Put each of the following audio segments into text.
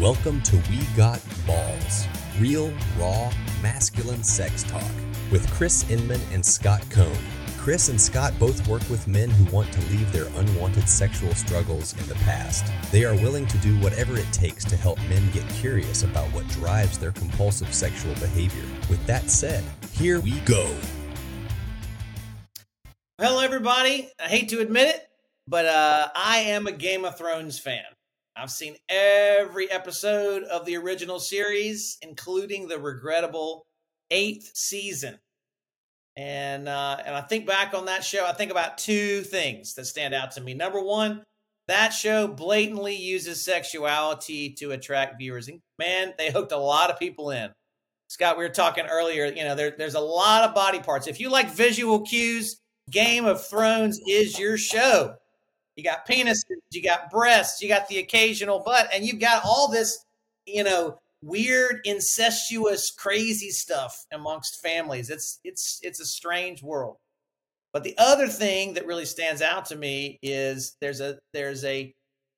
Welcome to We Got Balls, real, raw, masculine sex talk with Chris Inman and Scott Cohn. Chris and Scott both work with men who want to leave their unwanted sexual struggles in the past. They are willing to do whatever it takes to help men get curious about what drives their compulsive sexual behavior. With that said, here we go. Hello, everybody. I hate to admit it, but uh, I am a Game of Thrones fan. I've seen every episode of the original series, including the regrettable eighth season. And uh, and I think back on that show, I think about two things that stand out to me. Number one, that show blatantly uses sexuality to attract viewers. And man, they hooked a lot of people in. Scott, we were talking earlier. You know, there, there's a lot of body parts. If you like visual cues, Game of Thrones is your show. You got penises, you got breasts, you got the occasional butt, and you've got all this, you know, weird, incestuous, crazy stuff amongst families. It's it's it's a strange world. But the other thing that really stands out to me is there's a there's a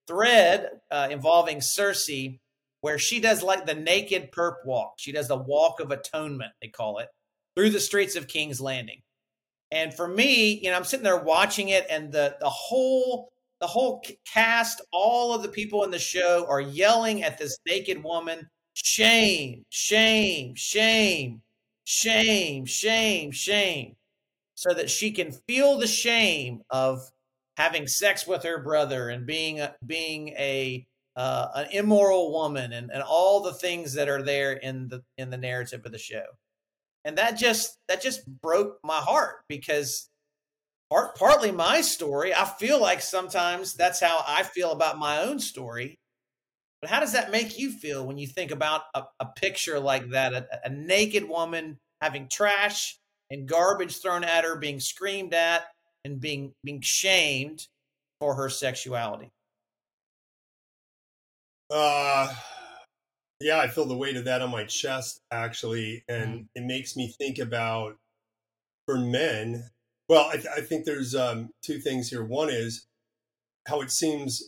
thread uh, involving Cersei where she does like the naked perp walk. She does the walk of atonement, they call it, through the streets of King's Landing. And for me, you know, I'm sitting there watching it, and the the whole the whole cast, all of the people in the show are yelling at this naked woman, shame, shame, shame, shame, shame, shame, so that she can feel the shame of having sex with her brother and being a, being a uh, an immoral woman and, and all the things that are there in the in the narrative of the show. And that just that just broke my heart because part, partly my story i feel like sometimes that's how i feel about my own story but how does that make you feel when you think about a, a picture like that a, a naked woman having trash and garbage thrown at her being screamed at and being being shamed for her sexuality uh yeah, I feel the weight of that on my chest actually, and mm-hmm. it makes me think about for men. Well, I, th- I think there's um, two things here. One is how it seems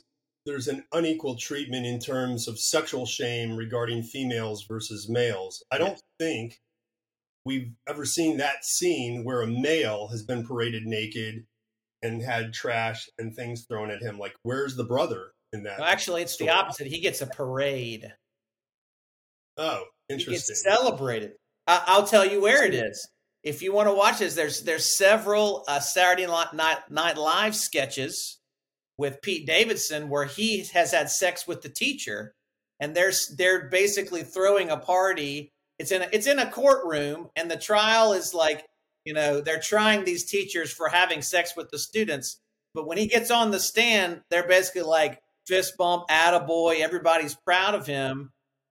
there's an unequal treatment in terms of sexual shame regarding females versus males. I don't think we've ever seen that scene where a male has been paraded naked and had trash and things thrown at him. Like, where's the brother in that? Well, actually, it's story? the opposite. He gets a parade. Oh, interesting. It's celebrated. I- will tell you where it is. If you want to watch this, there's there's several uh, Saturday Night Night Live sketches with Pete Davidson where he has had sex with the teacher, and they're they're basically throwing a party. It's in a, it's in a courtroom, and the trial is like you know they're trying these teachers for having sex with the students. But when he gets on the stand, they're basically like fist bump, attaboy, everybody's proud of him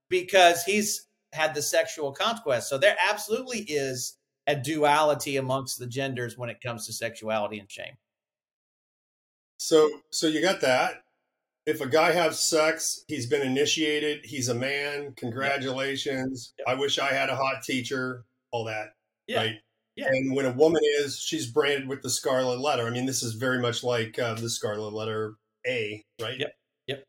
because he's had the sexual conquest. So there absolutely is a duality amongst the genders when it comes to sexuality and shame. So so you got that. If a guy has sex, he's been initiated, he's a man, congratulations. Yep. Yep. I wish I had a hot teacher, all that. Yeah. Right. Yeah. And when a woman is, she's branded with the scarlet letter. I mean, this is very much like uh, the scarlet letter A, right? Yep. Yep.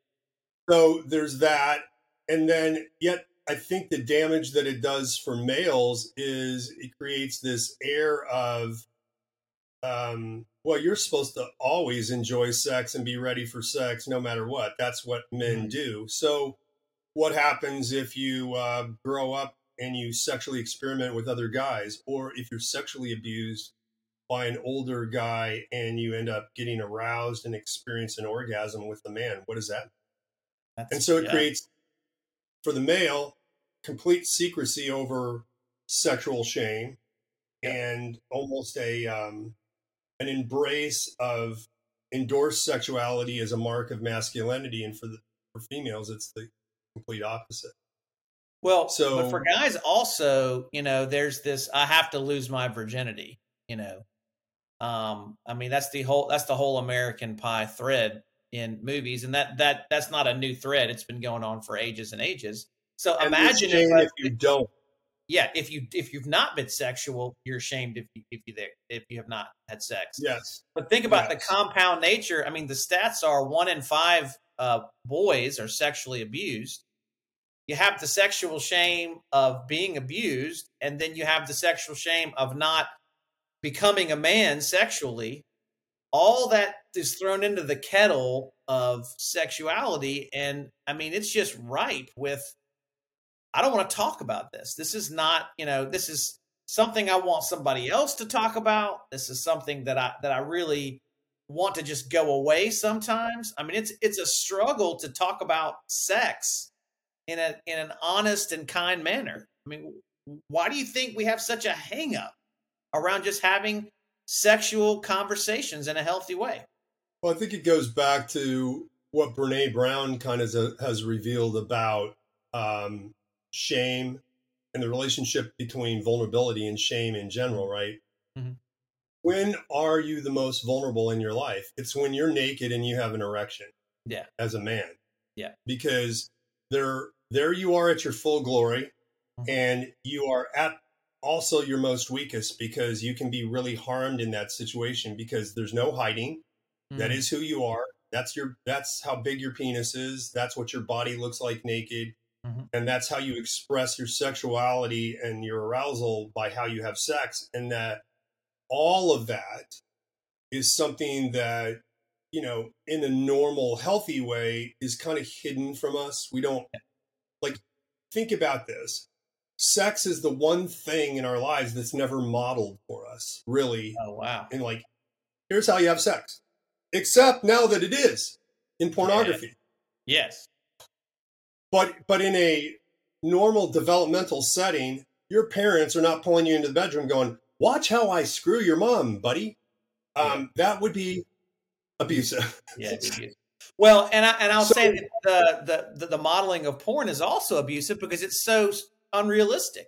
So there's that and then yet I think the damage that it does for males is it creates this air of, um, well, you're supposed to always enjoy sex and be ready for sex no matter what. That's what men mm-hmm. do. So, what happens if you uh, grow up and you sexually experiment with other guys, or if you're sexually abused by an older guy and you end up getting aroused and experience an orgasm with the man? What does that? Mean? and so it yeah. creates for the male, complete secrecy over sexual shame and almost a um, an embrace of endorsed sexuality as a mark of masculinity, and for the for females, it's the complete opposite. Well, so but for guys, also, you know, there's this: I have to lose my virginity. You know, um, I mean, that's the whole that's the whole American Pie thread in movies, and that that that's not a new thread. It's been going on for ages and ages. So and imagine if, if, you don't. Yeah, if you if you've not been sexual, you're ashamed if you if you if you have not had sex. Yes. But think about yes. the compound nature. I mean, the stats are one in five uh, boys are sexually abused, you have the sexual shame of being abused, and then you have the sexual shame of not becoming a man sexually. All that is thrown into the kettle of sexuality. And I mean, it's just ripe with, I don't want to talk about this. This is not, you know, this is something I want somebody else to talk about. This is something that I, that I really want to just go away sometimes. I mean, it's, it's a struggle to talk about sex in a in an honest and kind manner. I mean, why do you think we have such a hangup around just having sexual conversations in a healthy way? Well, I think it goes back to what Brene Brown kind of has revealed about um, shame and the relationship between vulnerability and shame in general, right? Mm-hmm. When are you the most vulnerable in your life? It's when you're naked and you have an erection. Yeah. As a man. Yeah. Because there there you are at your full glory mm-hmm. and you are at also your most weakest because you can be really harmed in that situation because there's no hiding mm-hmm. that is who you are that's your that's how big your penis is that's what your body looks like naked mm-hmm. and that's how you express your sexuality and your arousal by how you have sex and that all of that is something that you know, in a normal, healthy way is kind of hidden from us. We don't like think about this. Sex is the one thing in our lives that's never modeled for us, really. Oh wow. And like, here's how you have sex. Except now that it is in pornography. Yeah. Yes. But but in a normal developmental setting, your parents are not pulling you into the bedroom going, watch how I screw your mom, buddy. Um, yeah. That would be abusive. yeah, Well, and I and I'll so, say that the, the the modeling of porn is also abusive because it's so unrealistic.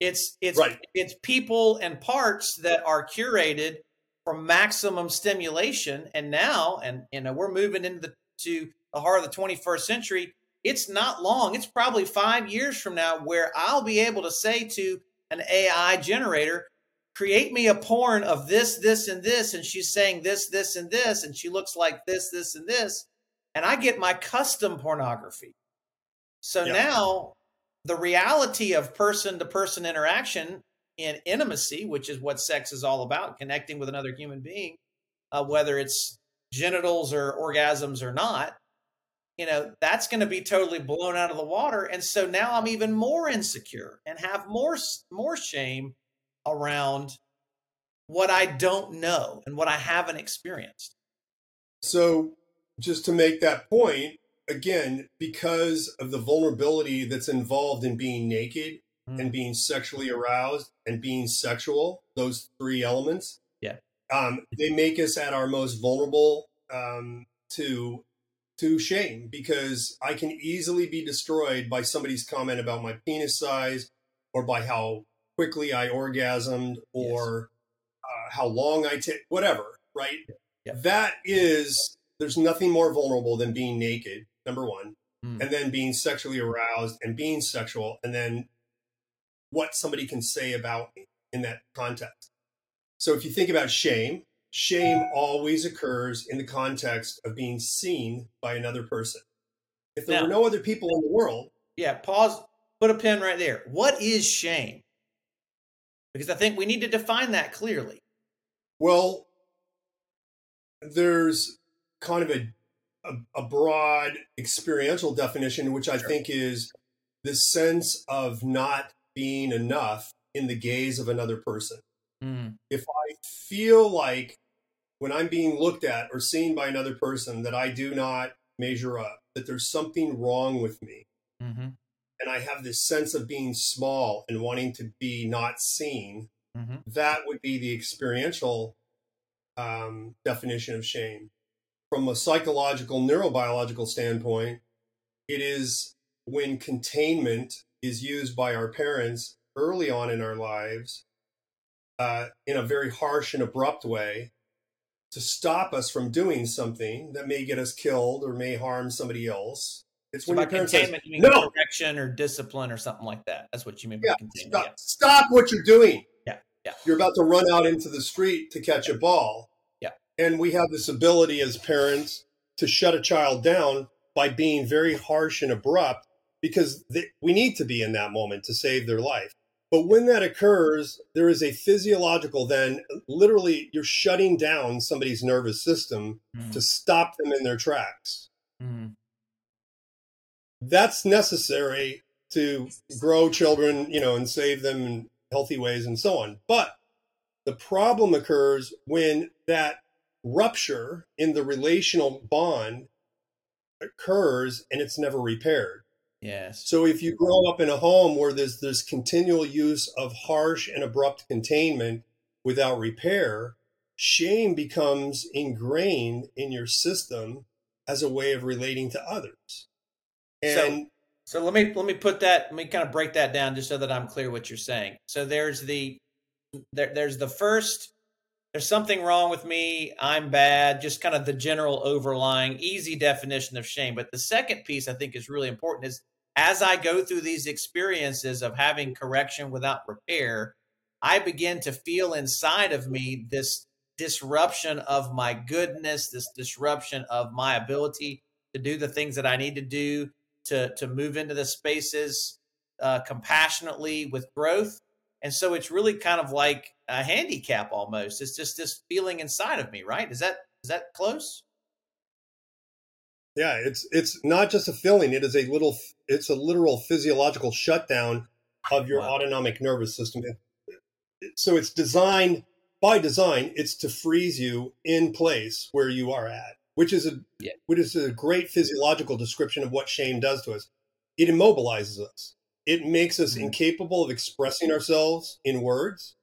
It's it's right. it's people and parts that are curated for maximum stimulation, and now and you know we're moving into the to the heart of the 21st century. It's not long. It's probably five years from now where I'll be able to say to an AI generator, create me a porn of this, this, and this. And she's saying this, this, and this. And she looks like this, this, and this. And I get my custom pornography. So now the reality of person to person interaction in intimacy, which is what sex is all about, connecting with another human being, uh, whether it's genitals or orgasms or not, you know, that's going to be totally blown out of the water. And so now I'm even more insecure and have more more shame around what I don't know and what I haven't experienced. So, just to make that point, again, because of the vulnerability that's involved in being naked mm. and being sexually aroused and being sexual, those three elements, yeah, um, they make us at our most vulnerable um, to to shame because I can easily be destroyed by somebody's comment about my penis size or by how quickly I orgasmed or yes. uh, how long I take, whatever, right? Yeah. That is, there's nothing more vulnerable than being naked, number one, mm. and then being sexually aroused and being sexual, and then what somebody can say about me in that context. So if you think about shame, shame always occurs in the context of being seen by another person. If there now, were no other people in the world. Yeah, pause, put a pin right there. What is shame? Because I think we need to define that clearly. Well, there's kind of a a, a broad experiential definition, which I sure. think is the sense of not being enough in the gaze of another person. Mm. If I feel like when I'm being looked at or seen by another person that I do not measure up, that there's something wrong with me, mm-hmm and I have this sense of being small and wanting to be not seen, mm-hmm. that would be the experiential um, definition of shame. From a psychological, neurobiological standpoint, it is when containment is used by our parents early on in our lives uh, in a very harsh and abrupt way to stop us from doing something that may get us killed or may harm somebody else it's so when your parents says, no direction or discipline or something like that. That's what you mean by yeah, containment. Stop, yeah. stop what you're doing. Yeah, yeah. You're about to run out into the street to catch a ball. And we have this ability as parents to shut a child down by being very harsh and abrupt because they, we need to be in that moment to save their life. But when that occurs, there is a physiological, then literally you're shutting down somebody's nervous system mm. to stop them in their tracks. Mm. That's necessary to grow children, you know, and save them in healthy ways and so on. But the problem occurs when that rupture in the relational bond occurs and it's never repaired. Yes. So if you grow up in a home where there's this continual use of harsh and abrupt containment without repair, shame becomes ingrained in your system as a way of relating to others. And so, so let me let me put that let me kind of break that down just so that I'm clear what you're saying. So there's the there, there's the first there's something wrong with me, I'm bad, just kind of the general overlying easy definition of shame. But the second piece I think is really important is as I go through these experiences of having correction without repair, I begin to feel inside of me this disruption of my goodness, this disruption of my ability to do the things that I need to do to to move into the spaces uh, compassionately with growth. And so it's really kind of like a handicap almost. It's just this feeling inside of me, right? Is that is that close? Yeah, it's it's not just a feeling. It is a little. It's a literal physiological shutdown of your wow. autonomic nervous system. So it's designed by design. It's to freeze you in place where you are at, which is a yeah. which is a great physiological description of what shame does to us. It immobilizes us. It makes us mm. incapable of expressing ourselves in words.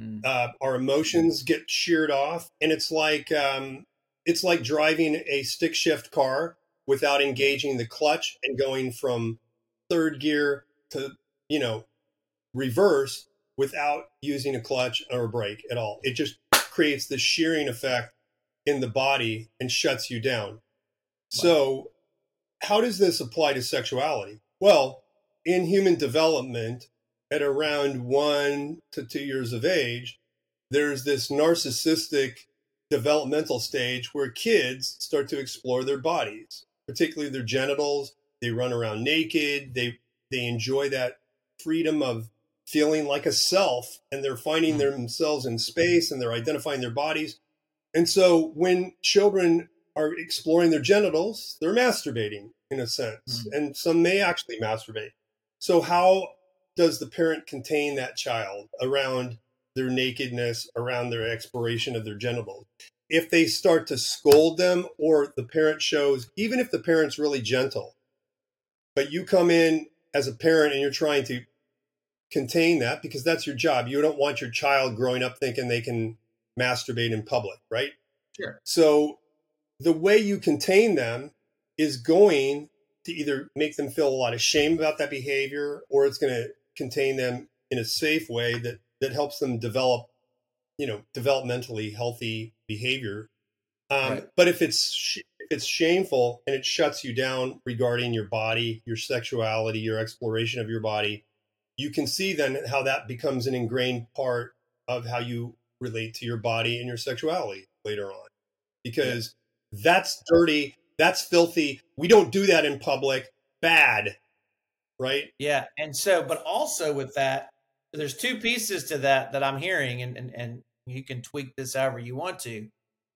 Mm. Uh, our emotions get sheared off, and it's like um, it's like driving a stick shift car without engaging the clutch and going from third gear to you know reverse without using a clutch or a brake at all. It just creates the shearing effect in the body and shuts you down. Wow. So, how does this apply to sexuality? Well, in human development, at around one to two years of age, there's this narcissistic developmental stage where kids start to explore their bodies, particularly their genitals. They run around naked. They they enjoy that freedom of feeling like a self and they're finding mm. themselves in space and they're identifying their bodies. And so when children are exploring their genitals, they're masturbating in a sense. Mm. And some may actually masturbate. So how does the parent contain that child around their nakedness, around their exploration of their genitals? If they start to scold them or the parent shows, even if the parent's really gentle, but you come in as a parent and you're trying to contain that because that's your job. You don't want your child growing up thinking they can masturbate in public, right? Sure. So the way you contain them is going to either make them feel a lot of shame about that behavior or it's going to contain them in a safe way that that helps them develop you know developmentally healthy behavior. Um, right. but if it's if it's shameful and it shuts you down regarding your body your sexuality your exploration of your body you can see then how that becomes an ingrained part of how you relate to your body and your sexuality later on. Because yeah. that's dirty that's filthy. We don't do that in public. Bad right? Yeah and so but also with that there's two pieces to that that i'm hearing and and, and you can tweak this however you want to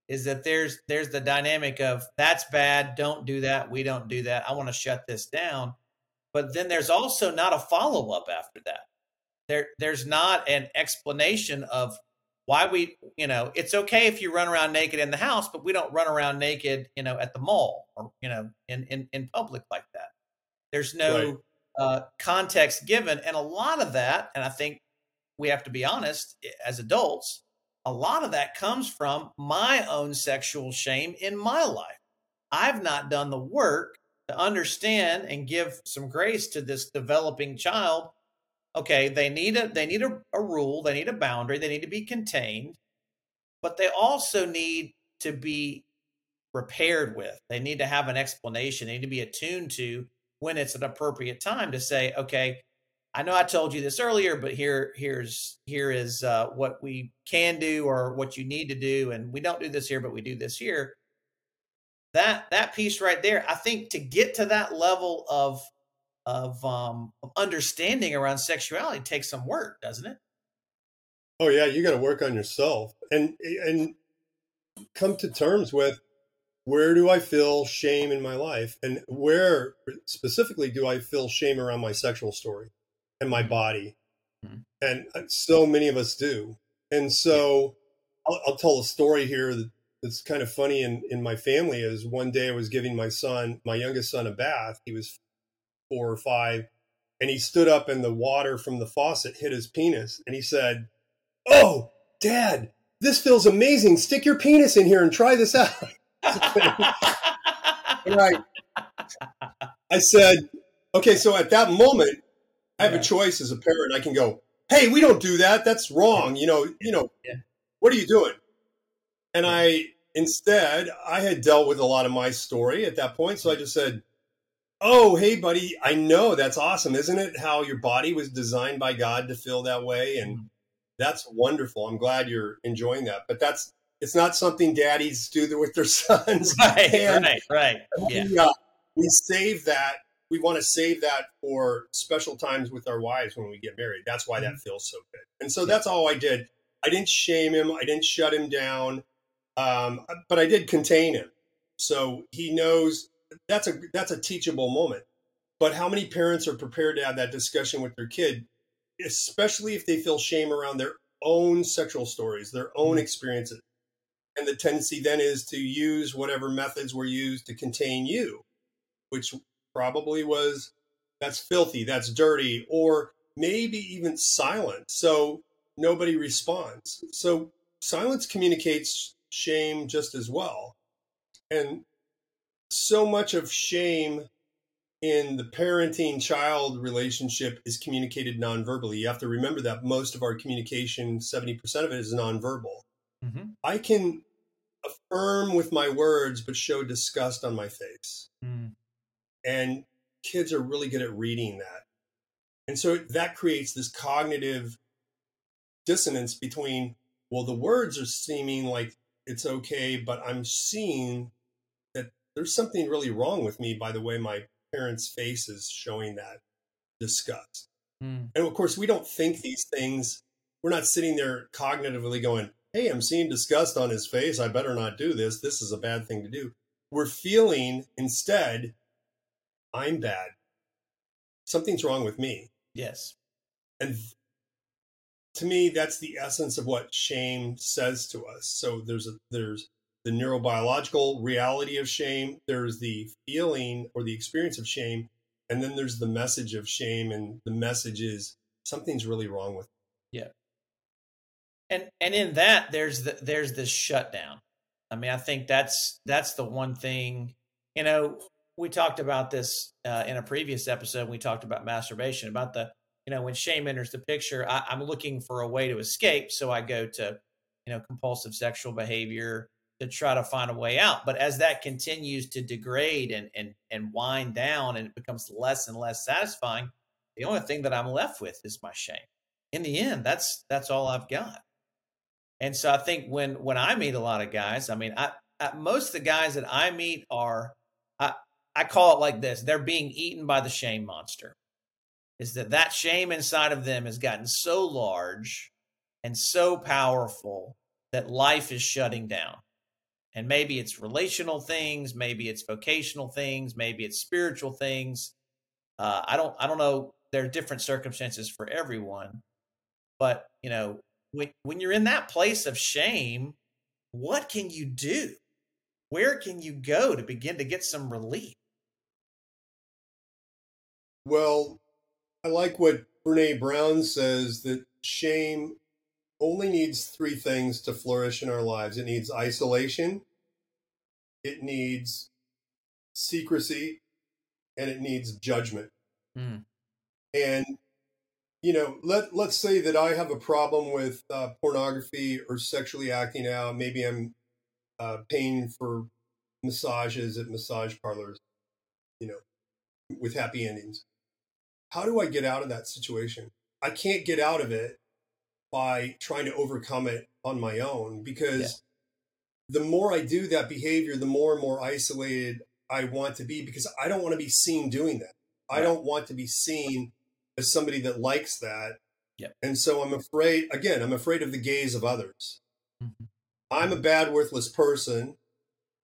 is that there's there's the dynamic of that's bad don't do that we don't do that i want to shut this down. But then there's also not a follow up after that. There there's not an explanation of why we you know it's okay if you run around naked in the house but we don't run around naked you know at the mall or you know in in, in public like that. There's no right. Uh, context given. And a lot of that and i think we have to be honest as adults a lot of that comes from my own sexual shame in my life. I've not done the work to understand and give some grace to this developing child. Okay they need a they need a, a rule they need a boundary they need to be contained but they also need to be repaired with. They need to have an explanation. They need to be attuned to when it's an appropriate time to say okay i know i told you this earlier but here here's here is uh, what we can do or what you need to do and we don't do this here but we do this here that that piece right there i think to get to that level of of um of understanding around sexuality takes some work, doesn't it? Oh yeah, you got to work on yourself and and come to terms with where do I feel shame in my life and where specifically do I feel shame around my sexual story and my body. Mm-hmm. And uh, so many of us do. And so I'll, I'll, tell a story here that's kind of funny in, in my family is one day I was giving my son, my youngest son, a bath. He was four or five and he stood up and the water from the faucet hit his penis and he said, Oh, dad, this feels amazing. Stick your penis in here and try this out. Right. I said, okay, so at that moment, I have yeah. a choice as a parent. I can go, hey, we don't do that. That's wrong. You know, you know, yeah. what are you doing? And I instead I had dealt with a lot of my story at that point. So I just said, Oh, hey buddy, I know that's awesome, isn't it? How your body was designed by God to feel that way. And mm that's wonderful. I'm glad you're enjoying that. But that's it's not something daddies do with their sons. Right, and right, right. Yeah. We, uh, we save that. We want to save that for special times with our wives when we get married. That's why that mm-hmm. feels so good. And so that's all I did. I didn't shame him. I didn't shut him down, um, but I did contain him. So he knows that's a that's a teachable moment. But how many parents are prepared to have that discussion with their kid especially if they feel shame around their own sexual stories, their own mm-hmm. experiences. And the tendency then is to use whatever methods were used to contain you, which probably was that's filthy, that's dirty, or maybe even silent. So nobody responds. So silence communicates shame just as well. And so much of shame in the parenting child relationship is communicated non-verbally. You have to remember that most of our communication, 70% of it is nonverbal. Mm-hmm. I can affirm with my words, but show disgust on my face. Mm. And kids are really good at reading that. And so that creates this cognitive dissonance between, well, the words are seeming like it's okay, but I'm seeing that there's something really wrong with me by the way my parents' faces showing that disgust. Mm. And of course, we don't think these things. We're not sitting there cognitively going, hey, I'm seeing disgust on his face. I better not do this. This is a bad thing to do. We're feeling instead, I'm bad. Something's wrong with me. Yes. And to me, that's the essence of what shame says to us. So there's a, there's the neurobiological reality of shame, there's the feeling or the experience of shame, and then there's the message of shame, and the message is something's really wrong with. me. Yeah. And and in that there's the there's this shutdown. I mean, I think that's that's the one thing. You know, we talked about this uh, in a previous episode. We talked about masturbation, about the you know when shame enters the picture. I, I'm looking for a way to escape, so I go to you know compulsive sexual behavior to try to find a way out. But as that continues to degrade and and and wind down and it becomes less and less satisfying, the only thing that I'm left with is my shame. In the end, that's that's all I've got. And so I think when when I meet a lot of guys, I mean, I, I most of the guys that I meet are I I call it like this: they're being eaten by the shame monster. Is that that shame inside of them has gotten so large and so powerful that life is shutting down. And maybe it's relational things maybe it's vocational things maybe it's spiritual things. Uh, i don't i don't know there are different circumstances for everyone. But you know when when you're in that place of shame what can you do where can you go to begin to get some relief well i like what brene brown says that shame only needs three things to flourish in our lives it needs isolation, it needs secrecy, and it needs judgment. Mm. And you know, let let's say that I have a problem with uh, pornography or sexually acting out. Maybe I'm uh, paying for massages at massage parlors, you know, with happy endings. How do I get out of that situation? I can't get out of it by trying to overcome it on my own because yeah. the more I do that behavior, the more and more isolated I want to be because I don't want to be seen doing that. I don't want to be seen as somebody that likes that. Yep. And so I'm afraid, again, I'm afraid of the gaze of others. Mhm. I'm a bad, worthless person.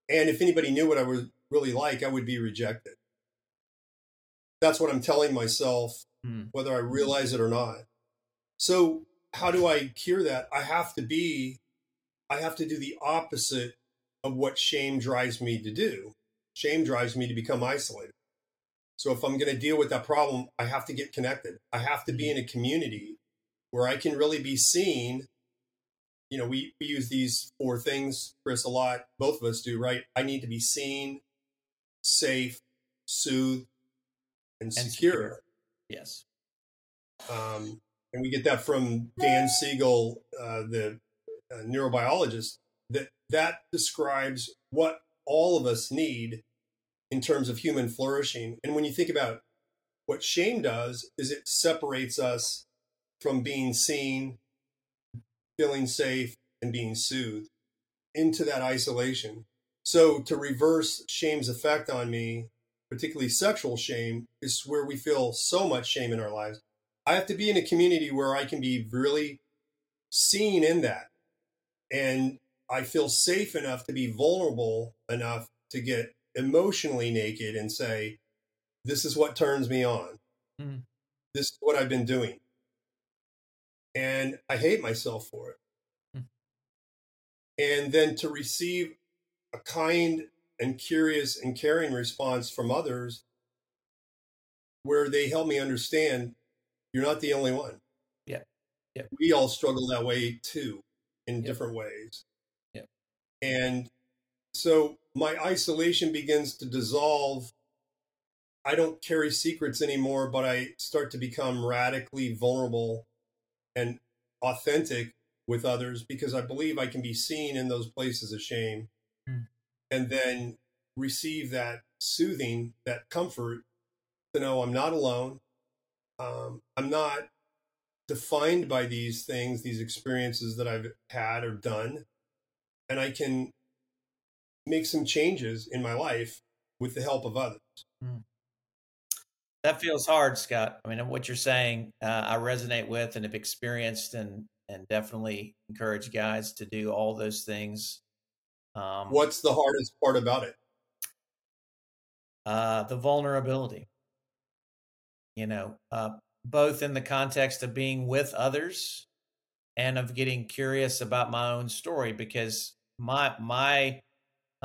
And if anybody knew what I was really like, I would be rejected. That's what I'm telling myself, Hmm. whether I realize it or not. So, how do I cure that? I have to be, I have to do the opposite of what shame drives me to do. Shame drives me to become isolated. So, if I'm going to deal with that problem, I have to get connected. I have to be in a community where I can really be seen. You know, we, we use these four things, Chris, a lot. Both of us do, right? I need to be seen, safe, soothed, and, And secure. secure. Yes. Um, and we get that from Dan Siegel, uh, the uh, neurobiologist. That that describes what all of us need in terms of human flourishing. And when you think about what shame does, is it separates us from being seen, feeling safe, and being soothed into that isolation. So to reverse shame's effect on me, particularly sexual shame, is where we feel so much shame in our lives. I have to be in a community where I can be really seen in that. And I feel safe enough to be vulnerable enough to get emotionally naked and say, this is what turns me on. Mhm. This is what I've been doing. And I hate myself for it. Hmm. And then to receive a kind and curious and caring response from others where they help me understand you're not the only one. Yeah. Yeah. We all struggle that way too in Yeah. different ways. Yeah. And so my isolation begins to dissolve. I don't carry secrets anymore, but I start to become radically vulnerable and authentic with others because I believe I can be seen in those places of shame Hmm. and then receive that soothing, that comfort to know I'm not alone. Um, I'm not defined by these things, these experiences that I've had or done. And I can make some changes in my life with the help of others. That feels hard, Scott. I mean, what you're saying, uh, I resonate with and have experienced, and and definitely encourage guys to do all those things. Um, What's the hardest part about it? uh, the vulnerability. You know, uh, both in the context of being with others and of getting curious about my own story, because my my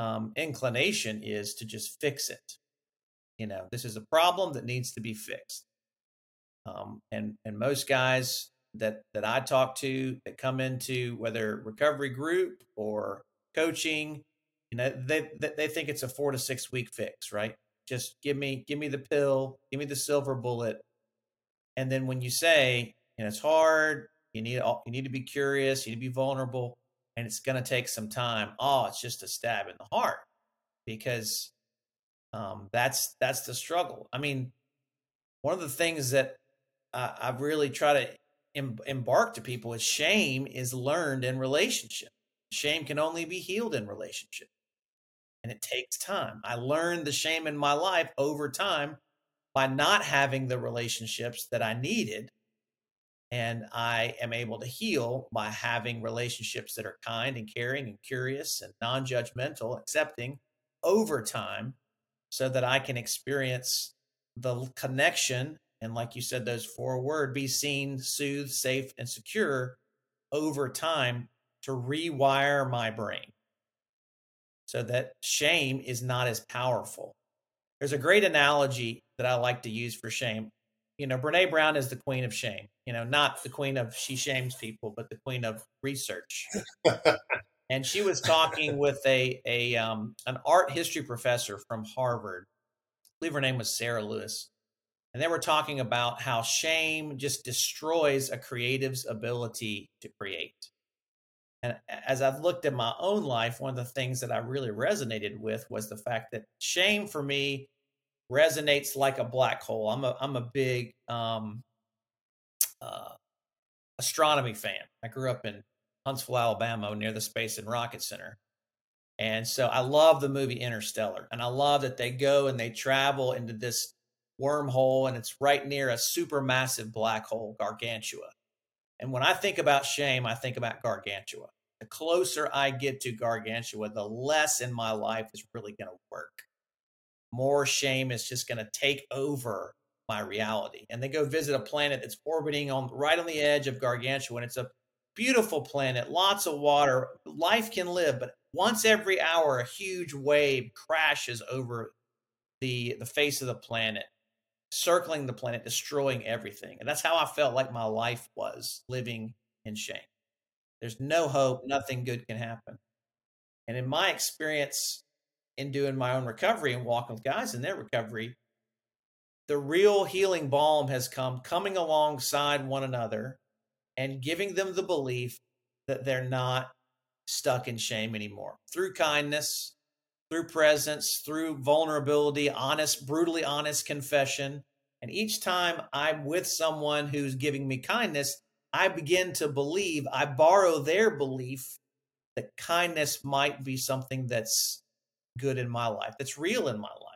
um, inclination is to just fix it. You know, this is a problem that needs to be fixed. Um, and and most guys that that I talk to that come into whether recovery group or coaching, you know, they they, think it's a four to six week fix, right? Just give me give me the pill, give me the silver bullet, and then when you say, and it's hard, you need you need to be curious, you need to be vulnerable, and it's going to take some time. Oh, it's just a stab in the heart because um, that's that's the struggle. I mean, one of the things that uh, I really try to em- embark to people is shame is learned in relationship. Shame can only be healed in relationship, and it takes time. I learned the shame in my life over time by not having the relationships that I needed. And I am able to heal by having relationships that are kind and caring and curious and non judgmental, accepting over time so that I can experience the connection. And like you said, those four words be seen, soothed, safe, and secure over time to rewire my brain so that shame is not as powerful. There's a great analogy that I like to use for shame. You know, Brene Brown is the queen of shame, you know, not the queen of she shames people, but the queen of research and she was talking with a a um, an art history professor from Harvard. I believe her name was Sarah Lewis, and they were talking about how shame just destroys a creative's ability to create. And as I've looked at my own life, one of the things that I really resonated with was the fact that shame for me resonates like a black hole. I'm a I'm a big um, uh, astronomy fan. I grew up in Huntsville, Alabama, near the Space and Rocket Center. And so I love the movie Interstellar. And I love that they go and they travel into this wormhole, and it's right near a supermassive black hole, Gargantua. And when I think about shame, I think about Gargantua. The closer I get to Gargantua, the less in my life is really going to work. More shame is just going to take over my reality. And they go visit a planet that's orbiting on right on the edge of Gargantua, and it's a beautiful planet, lots of water. Life can live, but once every hour, a huge wave crashes over the the face of the planet, circling the planet, destroying everything. And that's how I felt like my life was living in shame. There's no hope, nothing good can happen. And in my experience in doing my own recovery and walking with guys in their recovery, the real healing balm has come coming alongside one another and giving them the belief that they're not stuck in shame anymore through kindness, through presence, through vulnerability, honest, brutally honest confession. And each time I'm with someone who's giving me kindness, I begin to believe, I borrow their belief that kindness might be something that's good in my life, that's real in my life.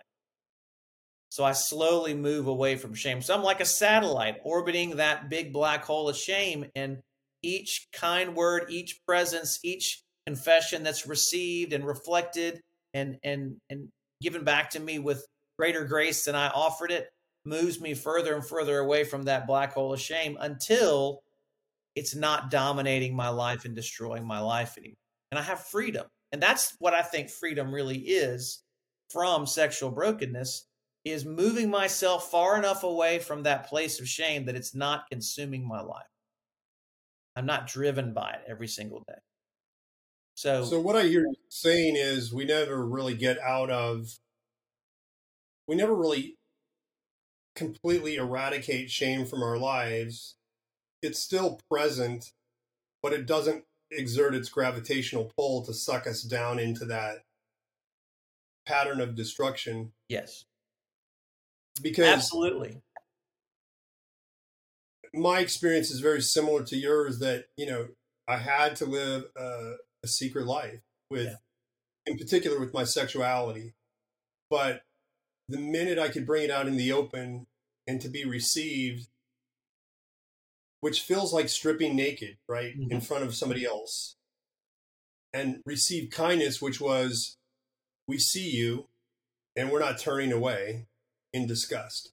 So I slowly move away from shame. So I'm like a satellite orbiting that big black hole of shame. And each kind word, each presence, each confession that's received and reflected and and and given back to me with greater grace than I offered it moves me further and further away from that black hole of shame until it's not dominating my life and destroying my life anymore. And I have freedom. And that's what I think freedom really is from sexual brokenness is moving myself far enough away from that place of shame that it's not consuming my life. I'm not driven by it every single day. So, so what I hear you saying is we never really get out of, we never really completely eradicate shame from our lives. It's still present, but it doesn't exert its gravitational pull to suck us down into that pattern of destruction. Yes because absolutely my experience is very similar to yours that you know i had to live a, a secret life with yeah. in particular with my sexuality but the minute i could bring it out in the open and to be received which feels like stripping naked right mm-hmm. in front of somebody else and receive kindness which was we see you and we're not turning away in disgust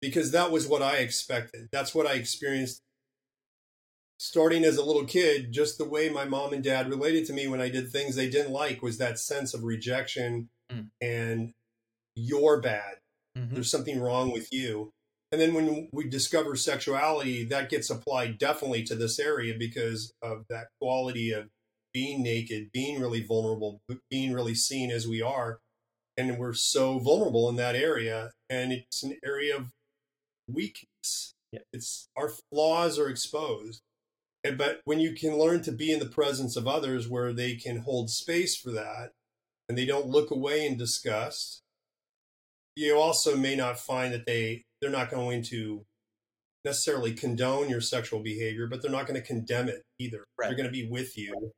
because that was what I expected. That's what I experienced starting as a little kid. Just the way my mom and dad related to me when I did things they didn't like was that sense of rejection mm. and you're bad. Mm-hmm. There's something wrong with you. And then when we discover sexuality, that gets applied definitely to this area because of that quality of being naked, being really vulnerable, being really seen as we are. And we're so vulnerable in that area and it's an area of weakness. Yeah. it's our flaws are exposed. And, but when you can learn to be in the presence of others where they can hold space for that and they don't look away in disgust you also may not find that they they're not going to necessarily condone your sexual behavior but they're not going to condemn it either right. they're going to be with you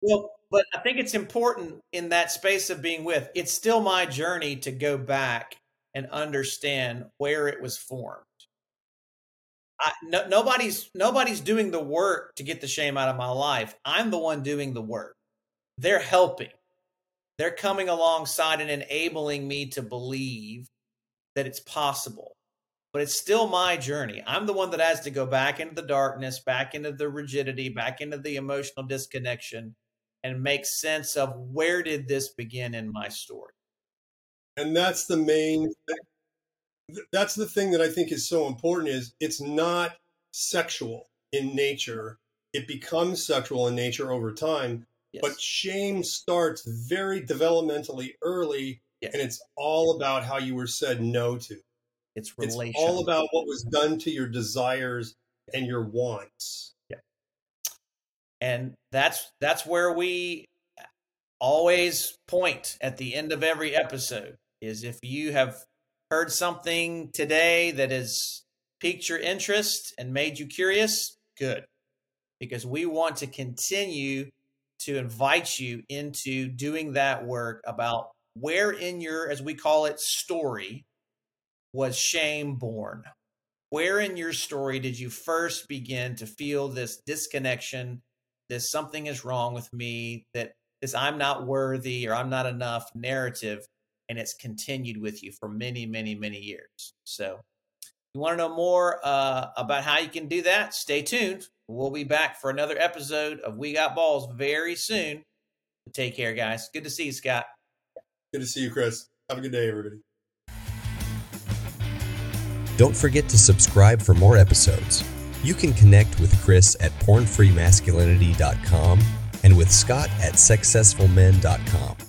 well but I think it's important in that space of being with. It's still my journey to go back and understand where it was formed. I, no, nobody's nobody's doing the work to get the shame out of my life. I'm the one doing the work. They're helping. They're coming alongside and enabling me to believe that it's possible. But it's still my journey. I'm the one that has to go back into the darkness, back into the rigidity, back into the emotional disconnection and make sense of where did this begin in my story. And that's the main that's the thing that I think is so important is it's not sexual in nature. It becomes sexual in nature over time, yes. but shame starts very developmentally early yes. and it's all about how you were said no to. It's relational. It's all about what was done to your desires and your wants Yeah. and that's that's where we always point at the end of every episode is if you have heard something today that has piqued your interest and made you curious good because we want to continue to invite you into doing that work about where in your, as we call it, story was shame born? Where in your story did you first begin to feel this disconnection, this something is wrong with me, that this I'm not worthy or I'm not enough narrative, and it's continued with you for many, many, many years? So, you want to know more uh, about how you can do that? Stay tuned. We'll be back for another episode of We Got Balls very soon. Take care, guys. Good to see you, Scott. Good to see you, Chris. Have a good day, everybody. Don't forget to subscribe for more episodes. You can connect with Chris at pornfreemasculinity.com and with Scott at sexcessfulmen.com.